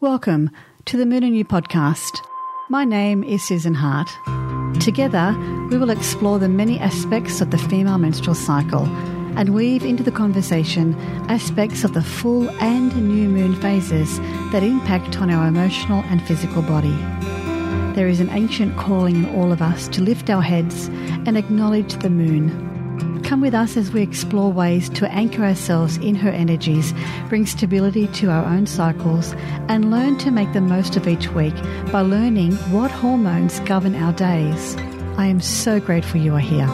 Welcome to the Moon and You podcast. My name is Susan Hart. Together, we will explore the many aspects of the female menstrual cycle and weave into the conversation aspects of the full and new moon phases that impact on our emotional and physical body. There is an ancient calling in all of us to lift our heads and acknowledge the moon. Come with us as we explore ways to anchor ourselves in her energies, bring stability to our own cycles, and learn to make the most of each week by learning what hormones govern our days. I am so grateful you are here.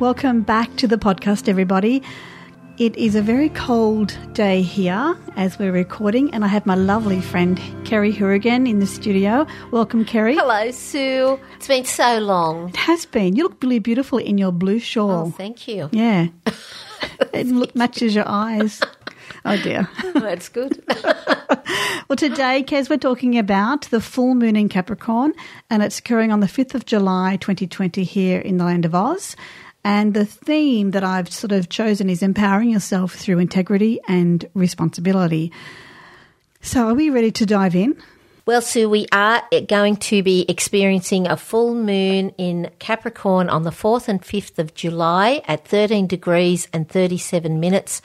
Welcome back to the podcast, everybody. It is a very cold day here as we're recording, and I have my lovely friend Kerry Hourigan in the studio. Welcome, Kerry. Hello, Sue. It's been so long. It has been. You look really beautiful in your blue shawl. Oh, thank you. Yeah. it look, matches your eyes. Oh dear. That's good. well, today, Kez, we're talking about the full moon in Capricorn, and it's occurring on the 5th of July 2020 here in the land of Oz. And the theme that I've sort of chosen is empowering yourself through integrity and responsibility. So, are we ready to dive in? Well, Sue, we are going to be experiencing a full moon in Capricorn on the 4th and 5th of July at 13 degrees and 37 minutes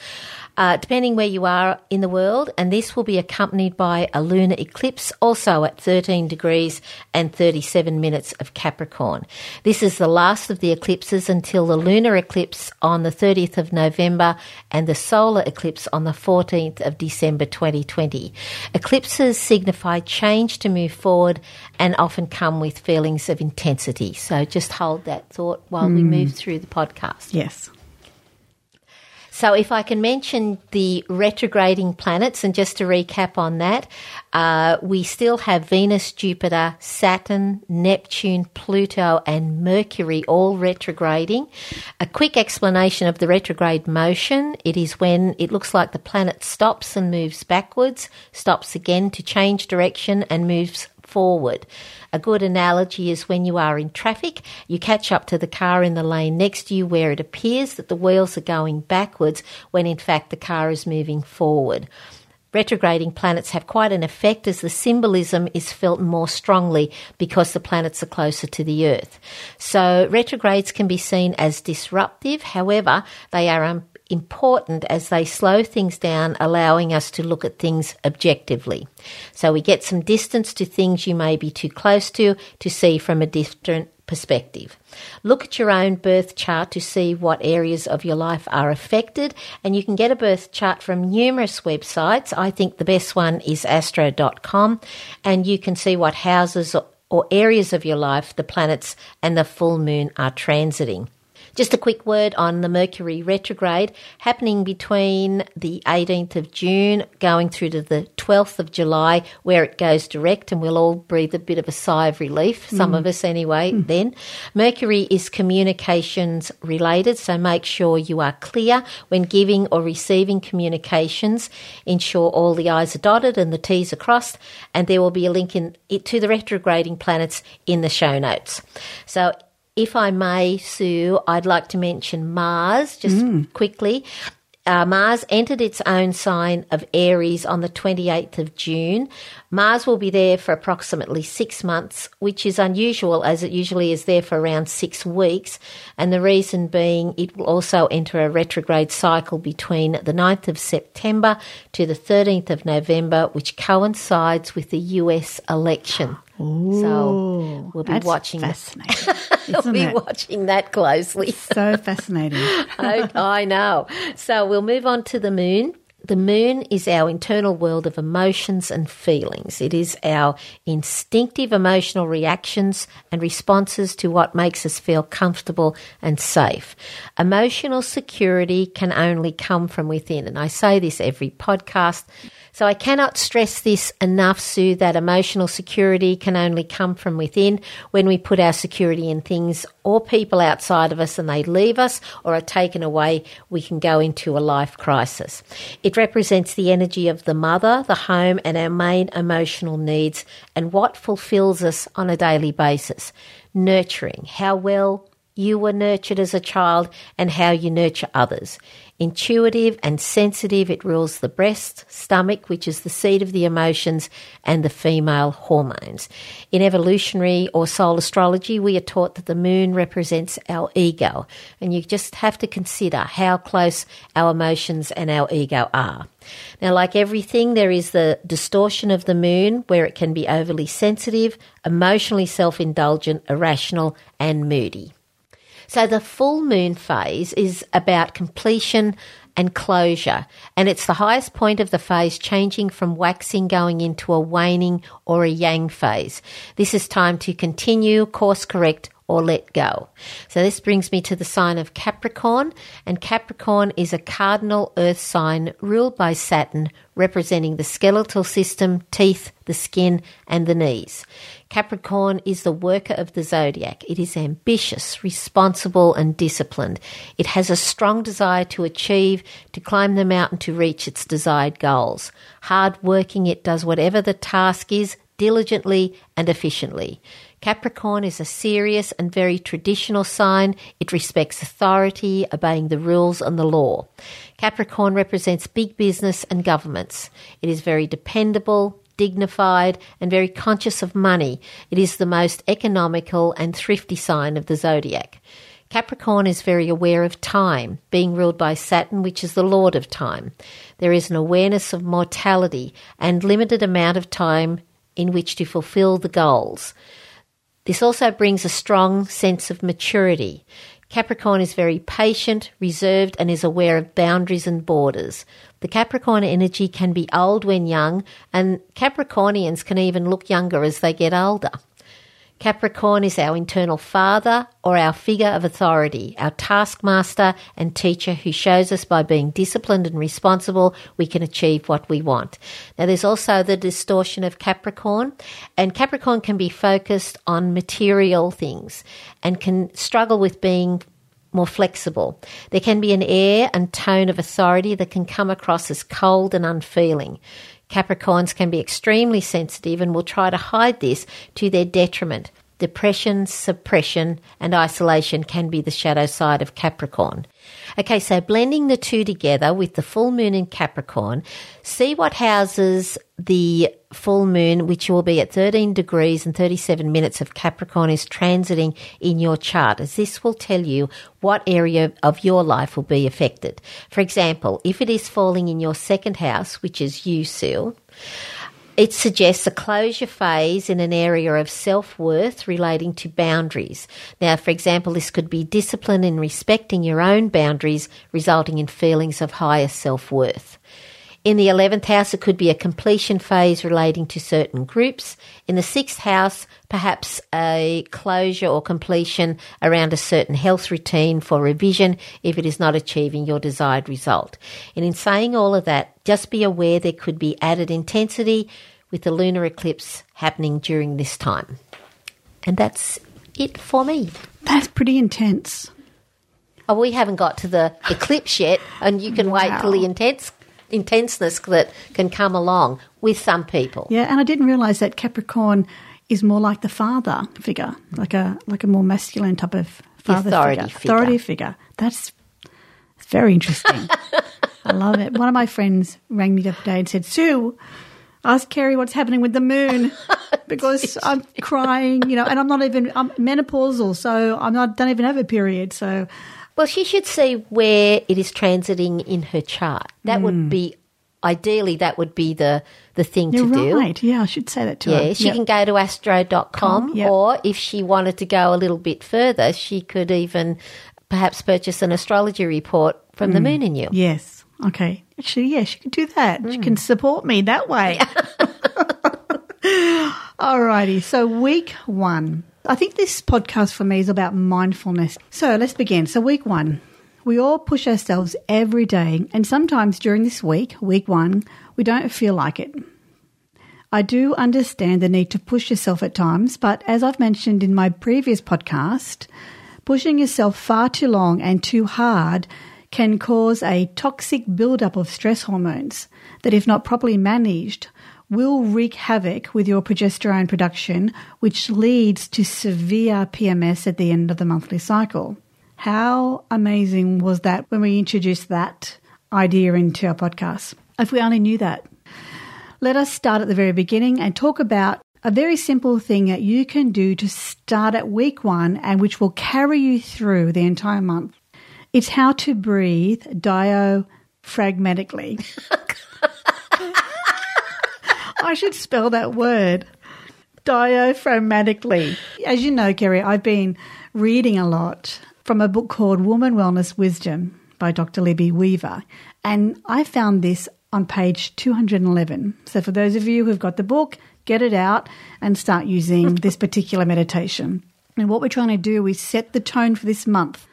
uh, depending where you are in the world, and this will be accompanied by a lunar eclipse also at 13 degrees and 37 minutes of Capricorn. This is the last of the eclipses until the lunar eclipse on the 30th of November and the solar eclipse on the 14th of December 2020. Eclipses signify change to move forward and often come with feelings of intensity. So just hold that thought while mm. we move through the podcast. Yes. So, if I can mention the retrograding planets, and just to recap on that, uh, we still have Venus, Jupiter, Saturn, Neptune, Pluto, and Mercury all retrograding. A quick explanation of the retrograde motion it is when it looks like the planet stops and moves backwards, stops again to change direction, and moves forward. A good analogy is when you are in traffic, you catch up to the car in the lane next to you where it appears that the wheels are going backwards when in fact the car is moving forward. Retrograding planets have quite an effect as the symbolism is felt more strongly because the planets are closer to the Earth. So, retrogrades can be seen as disruptive, however, they are um, important as they slow things down, allowing us to look at things objectively. So we get some distance to things you may be too close to to see from a different perspective. Look at your own birth chart to see what areas of your life are affected, and you can get a birth chart from numerous websites. I think the best one is astro.com, and you can see what houses or areas of your life the planets and the full moon are transiting. Just a quick word on the Mercury retrograde happening between the 18th of June going through to the 12th of July, where it goes direct, and we'll all breathe a bit of a sigh of relief, some mm. of us anyway, mm. then. Mercury is communications related, so make sure you are clear when giving or receiving communications. Ensure all the I's are dotted and the T's are crossed, and there will be a link in, to the retrograding planets in the show notes. So if I may, Sue, I'd like to mention Mars just mm. quickly. Uh, Mars entered its own sign of Aries on the 28th of June. Mars will be there for approximately six months, which is unusual as it usually is there for around six weeks. And the reason being it will also enter a retrograde cycle between the 9th of September to the 13th of November, which coincides with the US election. Ooh, so we'll be watching. Fascinating. we'll be it? watching that closely. so fascinating. I, I know. So we'll move on to the moon. The moon is our internal world of emotions and feelings. It is our instinctive emotional reactions and responses to what makes us feel comfortable and safe. Emotional security can only come from within. And I say this every podcast. So I cannot stress this enough, Sue, that emotional security can only come from within. When we put our security in things or people outside of us and they leave us or are taken away, we can go into a life crisis. It represents the energy of the mother, the home, and our main emotional needs and what fulfills us on a daily basis. Nurturing, how well you were nurtured as a child and how you nurture others. Intuitive and sensitive, it rules the breast, stomach, which is the seat of the emotions, and the female hormones. In evolutionary or soul astrology, we are taught that the moon represents our ego, and you just have to consider how close our emotions and our ego are. Now, like everything, there is the distortion of the moon where it can be overly sensitive, emotionally self indulgent, irrational, and moody. So the full moon phase is about completion and closure, and it's the highest point of the phase, changing from waxing going into a waning or a yang phase. This is time to continue, course correct, or let go. So this brings me to the sign of Capricorn, and Capricorn is a cardinal earth sign ruled by Saturn, representing the skeletal system, teeth, the skin, and the knees. Capricorn is the worker of the zodiac. It is ambitious, responsible, and disciplined. It has a strong desire to achieve, to climb the mountain to reach its desired goals. Hard working, it does whatever the task is diligently and efficiently. Capricorn is a serious and very traditional sign. It respects authority, obeying the rules and the law. Capricorn represents big business and governments. It is very dependable, dignified, and very conscious of money. It is the most economical and thrifty sign of the zodiac. Capricorn is very aware of time, being ruled by Saturn, which is the lord of time. There is an awareness of mortality and limited amount of time in which to fulfill the goals. This also brings a strong sense of maturity. Capricorn is very patient, reserved, and is aware of boundaries and borders. The Capricorn energy can be old when young, and Capricornians can even look younger as they get older. Capricorn is our internal father or our figure of authority, our taskmaster and teacher who shows us by being disciplined and responsible we can achieve what we want. Now there's also the distortion of Capricorn and Capricorn can be focused on material things and can struggle with being more flexible. There can be an air and tone of authority that can come across as cold and unfeeling. Capricorns can be extremely sensitive and will try to hide this to their detriment. Depression, suppression, and isolation can be the shadow side of Capricorn. Okay, so blending the two together with the full moon in Capricorn, see what houses the full moon, which will be at 13 degrees and 37 minutes of Capricorn, is transiting in your chart, as this will tell you what area of your life will be affected. For example, if it is falling in your second house, which is you, Sue, it suggests a closure phase in an area of self worth relating to boundaries. Now, for example, this could be discipline in respecting your own boundaries, resulting in feelings of higher self worth. In the 11th house, it could be a completion phase relating to certain groups. In the 6th house, perhaps a closure or completion around a certain health routine for revision if it is not achieving your desired result. And in saying all of that, just be aware there could be added intensity with the lunar eclipse happening during this time. And that's it for me. That's pretty intense. Oh, we haven't got to the eclipse yet, and you can wow. wait till the intense intenseness that can come along with some people. Yeah, and I didn't realise that Capricorn is more like the father figure, like a like a more masculine type of father authority figure. figure. Authority figure. That's very interesting. I love it. One of my friends rang me the other day and said, Sue, ask Kerry what's happening with the moon because I'm crying, you know, and I'm not even I'm menopausal, so I'm not don't even have a period. So well, she should see where it is transiting in her chart. That mm. would hmm. be ideally that would be the the thing You're to do. Right. Yeah, I should say that to yeah, her. she yep. can go to astro.com yep. or if she wanted to go a little bit further, she could even perhaps purchase an astrology report from mm. the hmm. Moon and You. Yes. Okay. Actually, yeah, she could do that. Mm. She can support me that way. Alrighty. So week one. I think this podcast for me is about mindfulness. So let's begin. So, week one, we all push ourselves every day, and sometimes during this week, week one, we don't feel like it. I do understand the need to push yourself at times, but as I've mentioned in my previous podcast, pushing yourself far too long and too hard can cause a toxic buildup of stress hormones that, if not properly managed, will wreak havoc with your progesterone production, which leads to severe PMS at the end of the monthly cycle. How amazing was that when we introduced that idea into our podcast? If we only knew that. Let us start at the very beginning and talk about a very simple thing that you can do to start at week one and which will carry you through the entire month. It's how to breathe diaphragmatically. I should spell that word diaphragmatically. As you know, Kerry, I've been reading a lot from a book called Woman Wellness Wisdom by Dr. Libby Weaver. And I found this on page 211. So for those of you who've got the book, get it out and start using this particular meditation. And what we're trying to do is set the tone for this month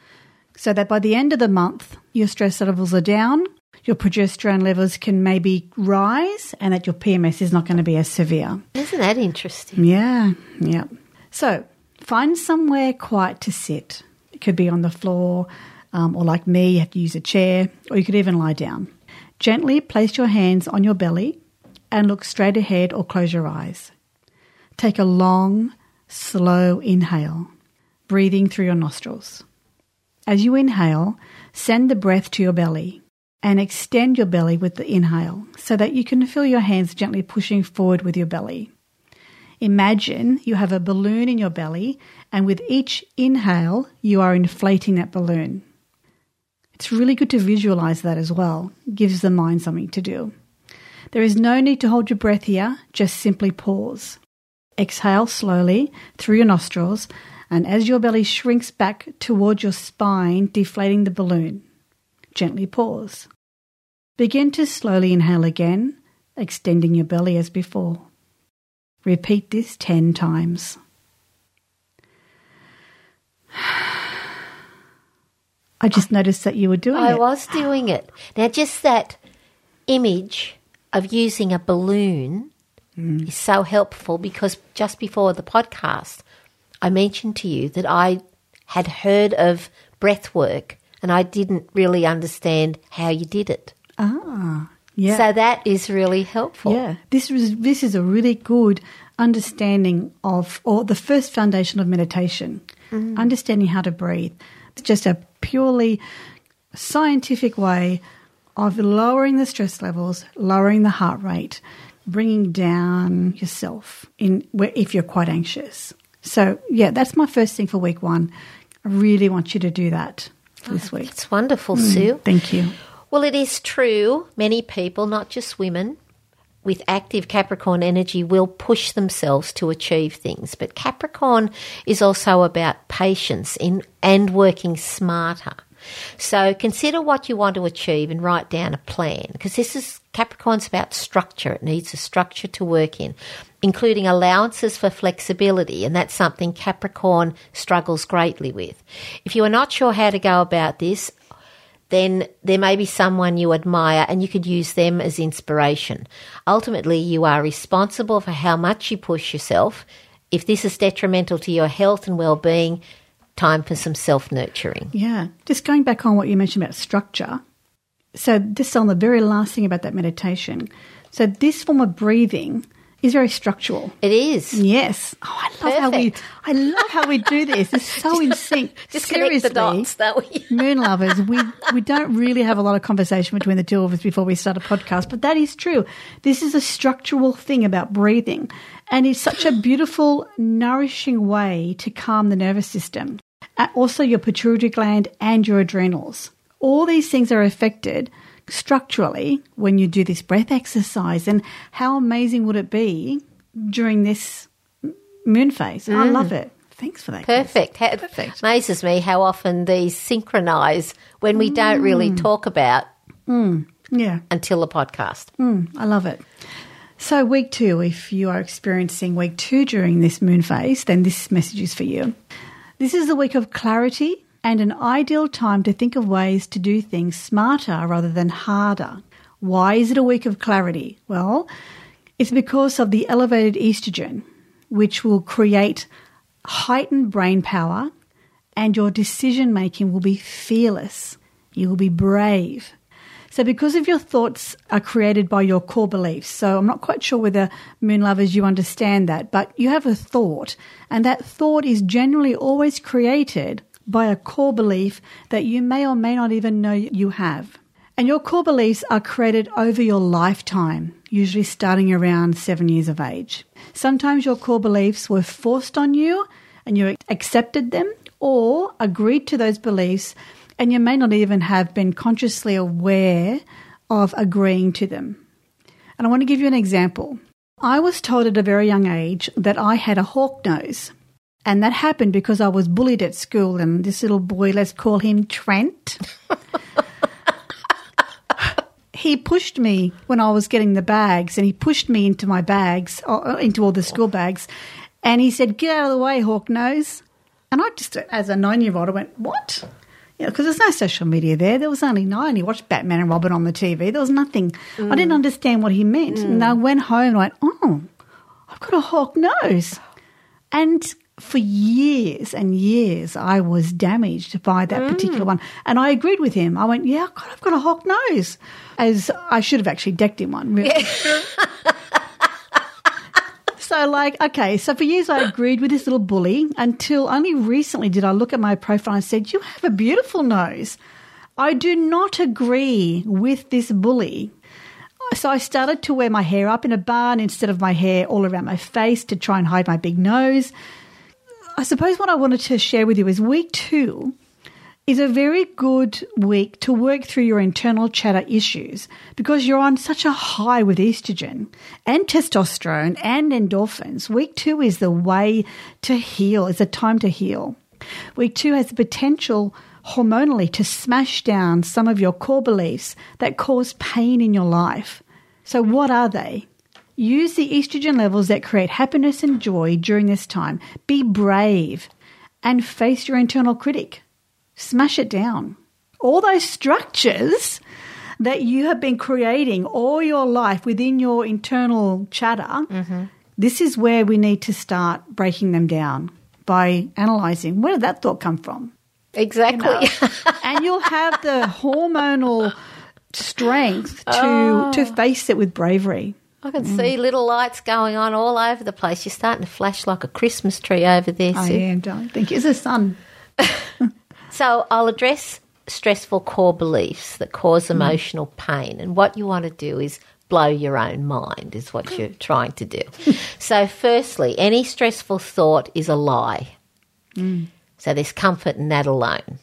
so that by the end of the month, your stress levels are down, your progesterone levels can maybe rise, and that your PMS is not going to be as severe. Isn't that interesting? Yeah, yeah. So find somewhere quiet to sit. It could be on the floor, um, or like me, you have to use a chair, or you could even lie down. Gently place your hands on your belly and look straight ahead or close your eyes. Take a long, slow inhale, breathing through your nostrils. As you inhale, send the breath to your belly and extend your belly with the inhale so that you can feel your hands gently pushing forward with your belly. Imagine you have a balloon in your belly, and with each inhale, you are inflating that balloon. It's really good to visualize that as well, it gives the mind something to do. There is no need to hold your breath here, just simply pause. Exhale slowly through your nostrils, and as your belly shrinks back towards your spine, deflating the balloon, gently pause. Begin to slowly inhale again, extending your belly as before. Repeat this 10 times. I just noticed that you were doing I it. I was doing it. Now, just that image of using a balloon Mm. is so helpful because just before the podcast, I mentioned to you that I had heard of breath work and I didn't really understand how you did it. Ah, yeah. So that is really helpful. Yeah, this was this is a really good understanding of, or the first foundation of meditation, understanding how to breathe. It's just a purely scientific way of lowering the stress levels, lowering the heart rate, bringing down yourself in if you're quite anxious. So yeah, that's my first thing for week one. I really want you to do that for this week. It's wonderful, Sue. Thank you. Well, it is true. Many people, not just women, with active Capricorn energy will push themselves to achieve things. But Capricorn is also about patience in, and working smarter. So consider what you want to achieve and write down a plan because this is Capricorn's about structure. It needs a structure to work in, including allowances for flexibility, and that's something Capricorn struggles greatly with. If you are not sure how to go about this, then there may be someone you admire and you could use them as inspiration. Ultimately, you are responsible for how much you push yourself. If this is detrimental to your health and well being, time for some self nurturing. Yeah. Just going back on what you mentioned about structure. So, this on the very last thing about that meditation. So, this form of breathing is very structural. It is. Yes. Oh, I love how we. I love how we do this. It's so in sync. Just connect the dots, don't we? Moon lovers, we we don't really have a lot of conversation between the two of us before we start a podcast, but that is true. This is a structural thing about breathing, and it's such a beautiful, nourishing way to calm the nervous system. Uh, Also, your pituitary gland and your adrenals. All these things are affected structurally when you do this breath exercise. And how amazing would it be during this moon phase? I love mm. it. Thanks for that. Perfect. How- Perfect. Amazes me how often these synchronize when we don't really mm. talk about mm. Yeah. until the podcast. I love it. So, week two, if you are experiencing week two during this moon phase, then this message is for you. This is the week of clarity and an ideal time to think of ways to do things smarter rather than harder. Why is it a week of clarity? Well, it's because of the elevated estrogen, which will create heightened brain power, and your decision making will be fearless. You will be brave. So, because of your thoughts are created by your core beliefs, so I'm not quite sure whether moon lovers you understand that, but you have a thought, and that thought is generally always created by a core belief that you may or may not even know you have. And your core beliefs are created over your lifetime, usually starting around seven years of age. Sometimes your core beliefs were forced on you and you accepted them or agreed to those beliefs, and you may not even have been consciously aware of agreeing to them. And I want to give you an example. I was told at a very young age that I had a hawk nose. And that happened because I was bullied at school, and this little boy, let's call him Trent. he pushed me when I was getting the bags, and he pushed me into my bags, uh, into all the school bags, and he said, "Get out of the way, hawk nose." And I just, as a nine-year-old, I went, "What?" Yeah, because there's no social media there. There was only I only watched Batman and Robin on the TV. There was nothing. Mm. I didn't understand what he meant. Mm. And I went home and I went, oh, I've got a hawk nose. And for years and years, I was damaged by that mm. particular one. And I agreed with him. I went, yeah, God, I've got a hawk nose. As I should have actually decked him one. Really. Yeah. So, like, okay, so for years I agreed with this little bully until only recently did I look at my profile and said, You have a beautiful nose. I do not agree with this bully. So I started to wear my hair up in a bun instead of my hair all around my face to try and hide my big nose. I suppose what I wanted to share with you is week two is a very good week to work through your internal chatter issues because you're on such a high with estrogen and testosterone and endorphins. Week two is the way to heal, it's a time to heal. Week two has the potential hormonally to smash down some of your core beliefs that cause pain in your life. So, what are they? Use the estrogen levels that create happiness and joy during this time. Be brave and face your internal critic smash it down. All those structures that you have been creating all your life within your internal chatter, mm-hmm. this is where we need to start breaking them down by analyzing where did that thought come from? Exactly. You know? and you'll have the hormonal strength to oh. to face it with bravery. I can mm. see little lights going on all over the place. You're starting to flash like a Christmas tree over there. I am, darling. Thank you. It's the sun. So I'll address stressful core beliefs that cause mm. emotional pain. And what you want to do is blow your own mind, is what you're trying to do. so, firstly, any stressful thought is a lie. Mm. So, there's comfort in that alone.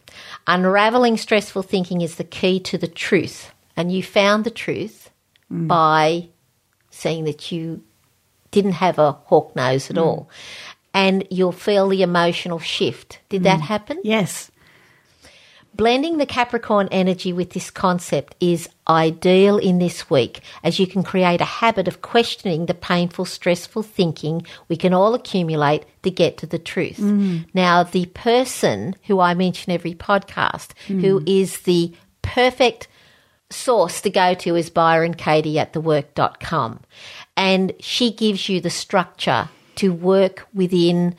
Unraveling stressful thinking is the key to the truth. And you found the truth mm. by seeing that you didn't have a hawk nose at mm. all. And you'll feel the emotional shift. Did that mm. happen? Yes. Blending the Capricorn energy with this concept is ideal in this week as you can create a habit of questioning the painful, stressful thinking we can all accumulate to get to the truth. Mm. Now, the person who I mention every podcast, mm. who is the perfect source to go to is Byron Katie at thework.com. And she gives you the structure to work within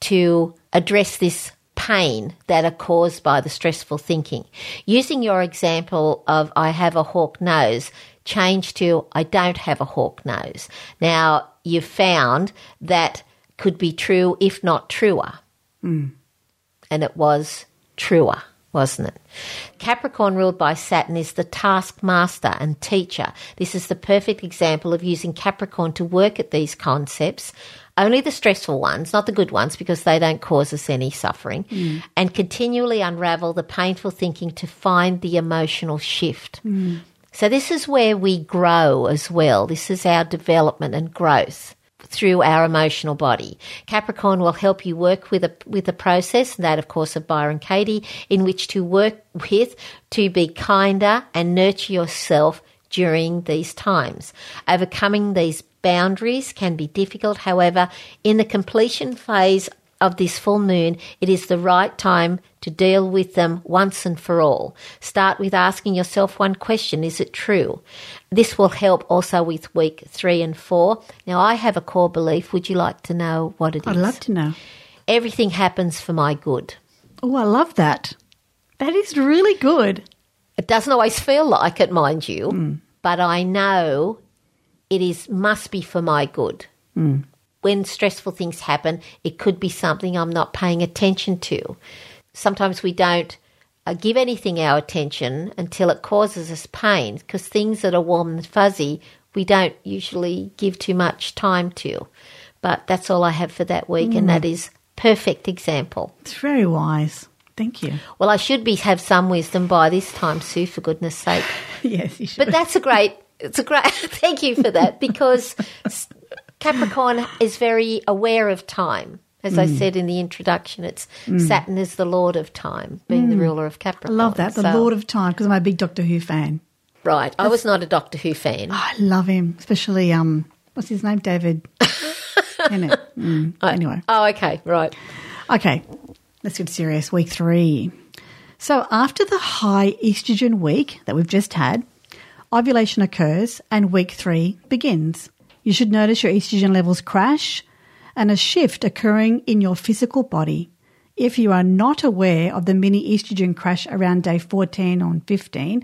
to address this pain that are caused by the stressful thinking. Using your example of I have a hawk nose, change to I don't have a hawk nose. Now, you've found that could be true, if not truer. Mm. And it was truer, wasn't it? Capricorn, ruled by Saturn, is the taskmaster and teacher. This is the perfect example of using Capricorn to work at these concepts only the stressful ones, not the good ones, because they don't cause us any suffering, mm. and continually unravel the painful thinking to find the emotional shift. Mm. So, this is where we grow as well. This is our development and growth through our emotional body. Capricorn will help you work with a with a process, that of course of Byron Katie, in which to work with to be kinder and nurture yourself during these times. Overcoming these boundaries can be difficult. However, in the completion phase of this full moon, it is the right time to deal with them once and for all. Start with asking yourself one question Is it true? This will help also with week three and four. Now, I have a core belief. Would you like to know what it I'd love to know. Everything happens for my good. Oh, I love that. That is really good. It doesn't always feel like it, mind you, mm. but I know it is must be for my good. Mm. When stressful things happen, it could be something I'm not paying attention to. sometimes we don't uh, give anything our attention until it causes us pain because things that are warm and fuzzy we don't usually give too much time to. But that's all I have for that week, and that is perfect example. It's very wise. Thank you. Well, I should be have some wisdom by this time, Sue, for goodness sake. yes, you should. But that's a great. It's a great. Thank you for that because Capricorn is very aware of time. As I said in the introduction, it's Saturn is the Lord of time, being the ruler of Capricorn. I love that. The So- Lord of Time, because I'm a big Doctor Who fan. Right. I was not a Doctor Who fan. I love him, especially, um, what's his name? David Tennant. Mm. Anyway. Oh, okay. Right. Okay, let's get serious. Week three. So, after the high estrogen week that we've just had, ovulation occurs and week three begins. You should notice your estrogen levels crash and a shift occurring in your physical body. If you are not aware of the mini estrogen crash around day 14 or 15,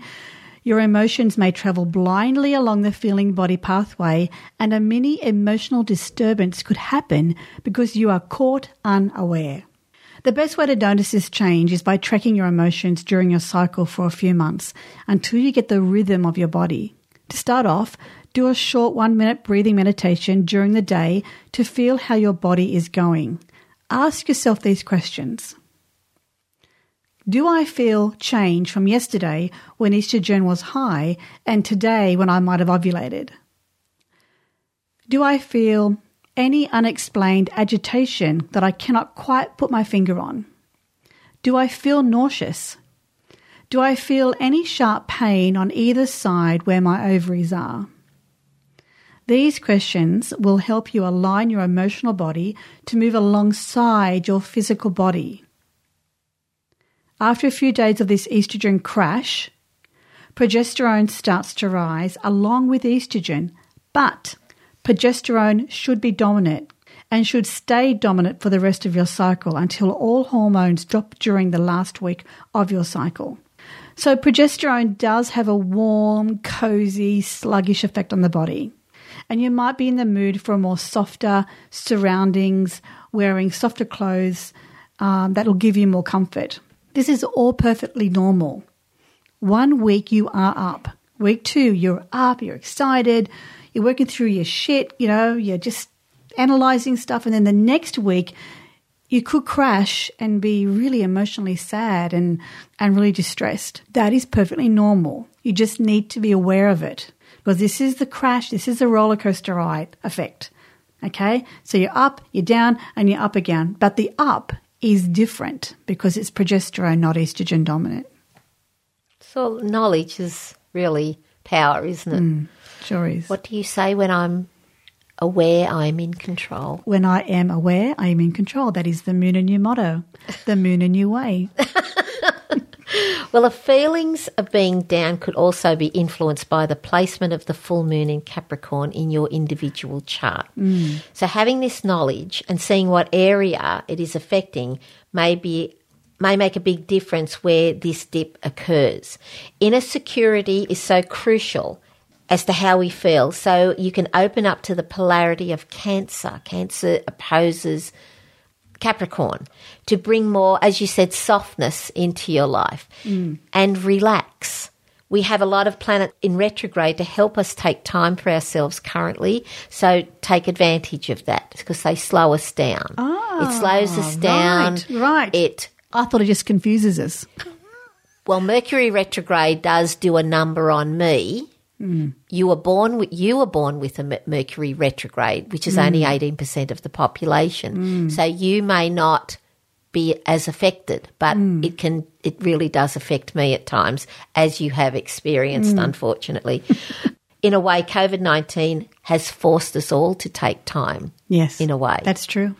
your emotions may travel blindly along the feeling body pathway, and a mini emotional disturbance could happen because you are caught unaware. The best way to notice this change is by tracking your emotions during your cycle for a few months until you get the rhythm of your body. To start off, do a short one minute breathing meditation during the day to feel how your body is going. Ask yourself these questions. Do I feel change from yesterday when estrogen was high and today when I might have ovulated? Do I feel any unexplained agitation that I cannot quite put my finger on? Do I feel nauseous? Do I feel any sharp pain on either side where my ovaries are? These questions will help you align your emotional body to move alongside your physical body. After a few days of this estrogen crash, progesterone starts to rise along with estrogen, but progesterone should be dominant and should stay dominant for the rest of your cycle until all hormones drop during the last week of your cycle. So, progesterone does have a warm, cozy, sluggish effect on the body. And you might be in the mood for more softer surroundings, wearing softer clothes um, that'll give you more comfort. This is all perfectly normal. One week you are up. Week two, you're up, you're excited, you're working through your shit, you know, you're just analyzing stuff. And then the next week, you could crash and be really emotionally sad and, and really distressed. That is perfectly normal. You just need to be aware of it because this is the crash, this is the roller coaster ride effect. Okay? So you're up, you're down, and you're up again. But the up is different because it's progesterone, not estrogen dominant. So knowledge is really power, isn't it? Mm, sure is. What do you say when I'm aware I'm in control? When I am aware, I am in control. That is the Moon and You motto. The Moon and You way. Well, the feelings of being down could also be influenced by the placement of the full moon in Capricorn in your individual chart. Mm. So, having this knowledge and seeing what area it is affecting may be may make a big difference where this dip occurs. Inner security is so crucial as to how we feel. So you can open up to the polarity of Cancer. Cancer opposes Capricorn to bring more, as you said, softness into your life mm. and relax. We have a lot of planet in retrograde to help us take time for ourselves currently. So take advantage of that because they slow us down. it ah, slows us down. right, right. It I thought it just confuses us. well, Mercury retrograde does do a number on me. Mm. You were born with you were born with a Mercury retrograde, which is only mm. eighteen percent of the population. Mm. So you may not be as affected, but it can it really does affect me at times, as you have experienced, unfortunately. In a way, COVID nineteen has forced us all to take time. Yes. In a way. That's true.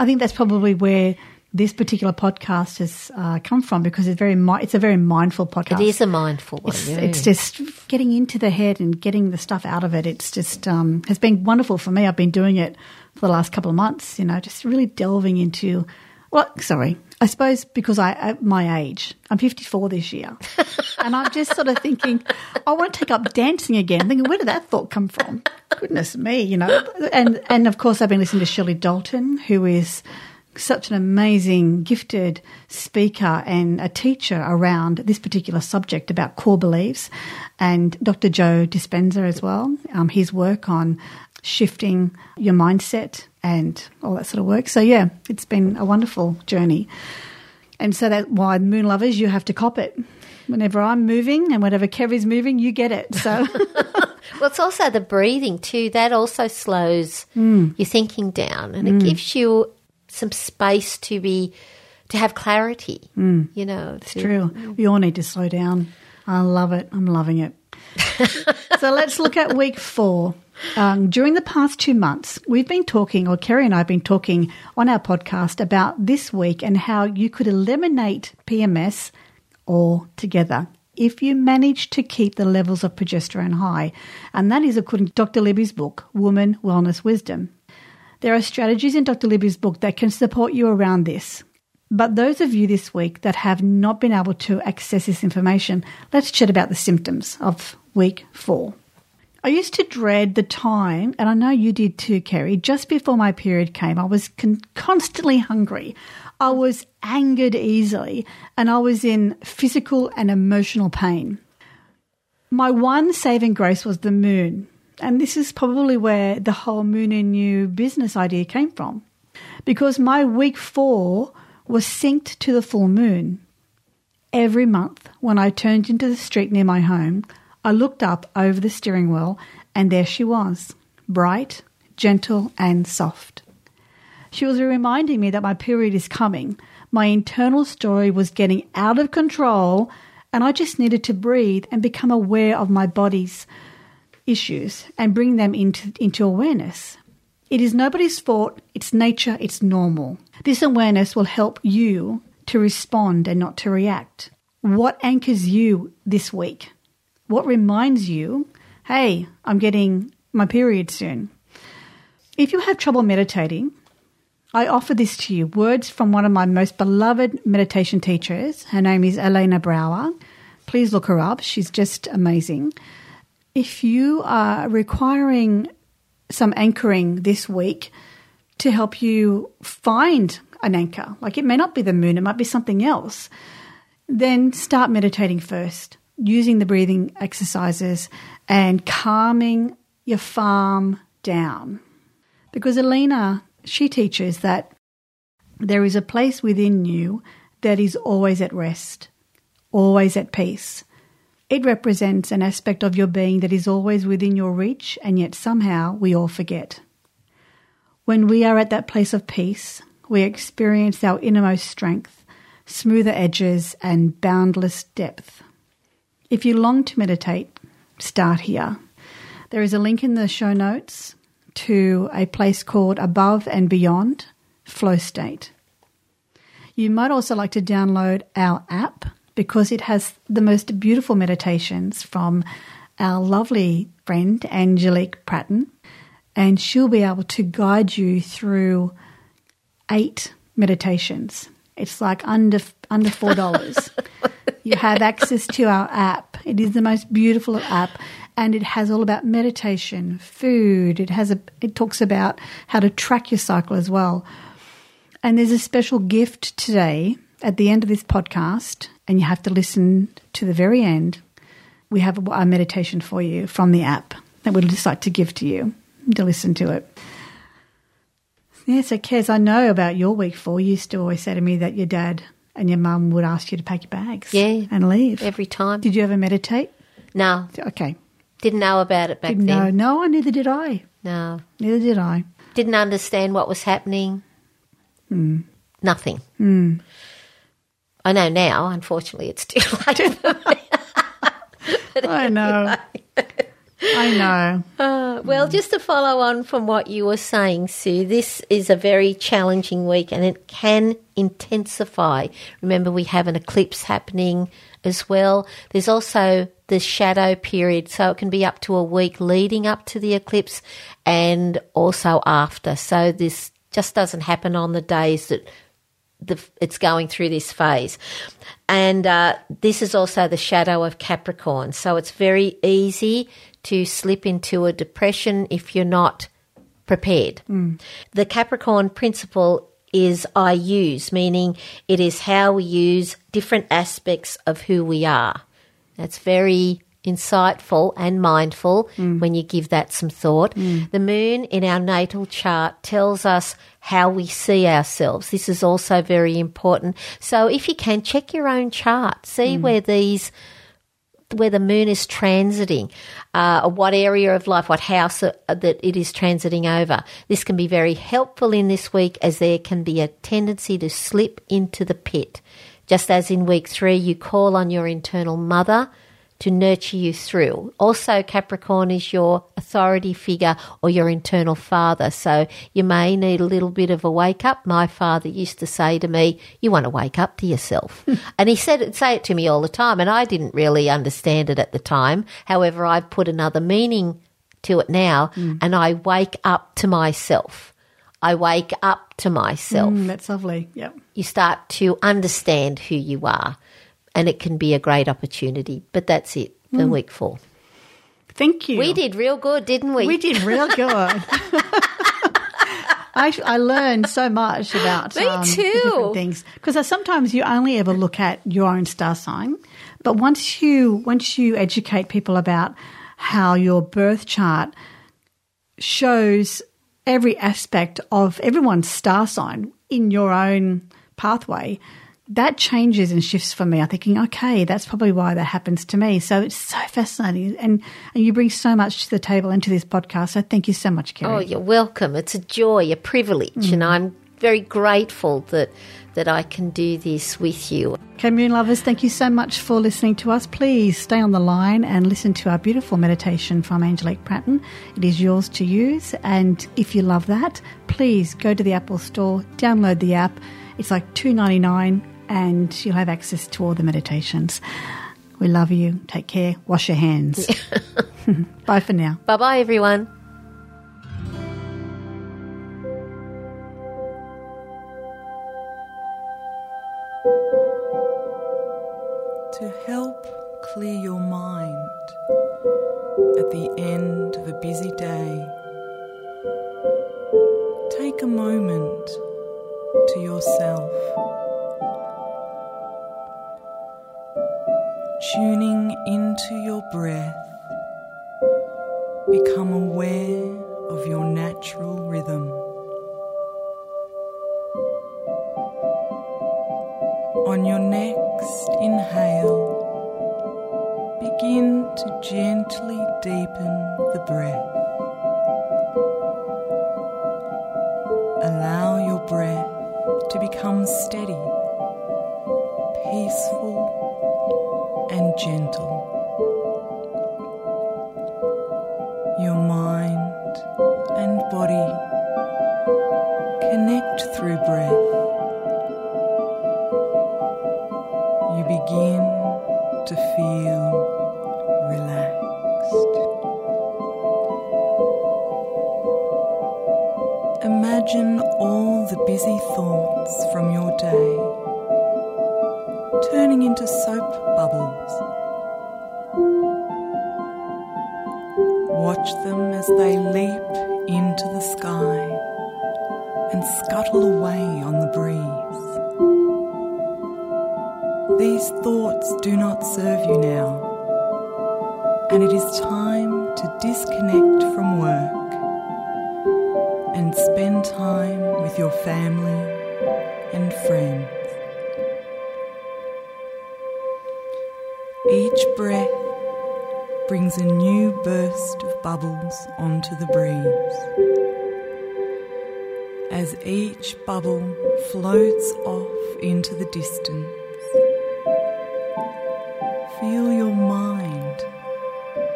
I think that's probably where this particular podcast has uh, come from because it's very mi- it's a very mindful podcast. It is a mindful one. It's, yeah. it's just getting into the head and getting the stuff out of it. It's just um, has been wonderful for me. I've been doing it for the last couple of months. You know, just really delving into. Well, sorry, I suppose because I at my age, I'm 54 this year, and I'm just sort of thinking, I want to take up dancing again. Thinking, where did that thought come from? Goodness me, you know. And and of course, I've been listening to Shirley Dalton, who is such an amazing, gifted speaker and a teacher around this particular subject about core beliefs, and Dr. Joe Dispenza as well. Um, his work on shifting your mindset and all that sort of work. So yeah, it's been a wonderful journey. And so that why moon lovers, you have to cop it. Whenever I'm moving and whenever Kez is moving, you get it. So Well, it's also the breathing too. That also slows Mm. your thinking down, and it gives you some space to be to have clarity. You know, it's true. We all need to slow down. I love it. I'm loving it. so let's look at week four. Um, during the past two months, we've been talking, or Kerry and I have been talking on our podcast about this week and how you could eliminate PMS altogether if you manage to keep the levels of progesterone high. And that is according to Dr. Libby's book, Woman Wellness Wisdom. There are strategies in Dr. Libby's book that can support you around this. But those of you this week that have not been able to access this information, let's chat about the symptoms of week four. I used to dread the time, and I know you did too, Kerry. Just before my period came, I was con- constantly hungry. I was angered easily, and I was in physical and emotional pain. My one saving grace was the moon, and this is probably where the whole Moon and You business idea came from. Because my week four was synced to the full moon. Every month, when I turned into the street near my home, I looked up over the steering wheel, and there she was, bright, gentle, and soft. She was reminding me that my period is coming. My internal story was getting out of control, and I just needed to breathe and become aware of my body's issues and bring them into, into awareness. It is nobody's fault, it's nature, it's normal. This awareness will help you to respond and not to react. What anchors you this week? What reminds you, hey, I'm getting my period soon? If you have trouble meditating, I offer this to you words from one of my most beloved meditation teachers. Her name is Elena Brower. Please look her up, she's just amazing. If you are requiring some anchoring this week to help you find an anchor, like it may not be the moon, it might be something else, then start meditating first, using the breathing exercises and calming your farm down. Because Elena, she teaches that there is a place within you that is always at rest, always at peace. It represents an aspect of your being that is always within your reach, and yet somehow we all forget. When we are at that place of peace, we experience our innermost strength, smoother edges, and boundless depth. If you long to meditate, start here. There is a link in the show notes to a place called Above and Beyond Flow State. You might also like to download our app because it has the most beautiful meditations from our lovely friend Angelique Pratton, and she'll be able to guide you through eight meditations. It's like under under four dollars. you have access to our app. It is the most beautiful app, and it has all about meditation, food. It has a. It talks about how to track your cycle as well. And there's a special gift today at the end of this podcast, and you have to listen to the very end. We have a, a meditation for you from the app that we'd just like to give to you to listen to it. Yeah, so Kez, I know about your week four. You used to always say to me that your dad and your mum would ask you to pack your bags Yeah. and leave. every time. Did you ever meditate? no, Okay. didn't know about it back Didn't then. No, neither did I. No, Neither did I. didn't understand what was happening. Hmm. Nothing. I know now. Unfortunately, it's too late. I know. I know. Uh, well, just to follow on from what you were saying, Sue, this is a very challenging week and it can intensify. Remember, we have an eclipse happening as well. There's also the shadow period, so it can be up to a week leading up to the eclipse and also after. So this just doesn't happen on the days that the, it's going through this phase. And uh, this is also the shadow of Capricorn. So it's very easy to slip into a depression if you're not prepared. The Capricorn principle is I use, meaning it is how we use different aspects of who we are. That's very insightful and mindful when you give that some thought. The moon in our natal chart tells us how we see ourselves. This is also very important. So if you can, check your own chart, see where these where the moon is transiting, uh, what area of life, what house uh, that it is transiting over. This can be very helpful in this week as there can be a tendency to slip into the pit. Just as in week three, you call on your internal mother to nurture you through. Also, Capricorn is your authority figure or your internal father. So you may need a little bit of a wake up. My father used to say to me, You want to wake up to yourself. and he said it, say it to me all the time, and I didn't really understand it at the time. However, I've put another meaning to it now, and I wake up to myself. I wake up to myself Mm, that's lovely. Yep. you start to understand who you are, and it can be a great opportunity. But that's it for week four. Thank you. We did real good, didn't we? We did real good. I, I learned so much about Me um, too. different things because sometimes you only ever look at your own star sign, but once you once you educate people about how your birth chart shows every aspect of everyone's star sign in your own pathway, that changes and shifts for me. I'm thinking, okay, that's probably why that happens to me. So it's so fascinating, and and you bring so much to the table into this podcast. So thank you so much, Kerry. oh, you're welcome. It's a joy, a privilege, and mm. I'm very grateful that that I can do this with you. Moon Lovers, thank you so much for listening to us. Please stay on the line and listen to our beautiful meditation from Angelique Pratton. It is yours to use. And if you love that, please go to the Apple Store, download the app. It's like two ninety nine, and you'll have access to all the meditations. We love you. Take care. Wash your hands. Bye for now. Bye bye, everyone. to help clear your mind at the end of a busy day. Take a moment to yourself, tuning into your breath. Become aware of your natural rhythm. On your next inhale, begin to gently deepen the breath. Allow your breath to become steady, peaceful, and gentle. Scuttle away on the breeze. These thoughts do not serve you now, and it is time to disconnect from work and spend time with your family and friends. Each breath brings a new burst of bubbles onto the breeze. As each bubble floats off into the distance, feel your mind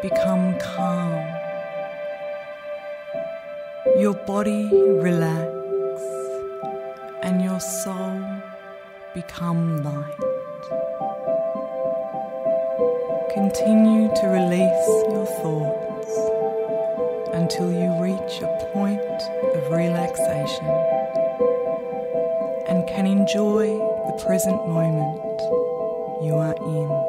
become calm, your body relax, and your soul become light. Continue to release your thoughts until you reach a point relaxation and can enjoy the present moment you are in.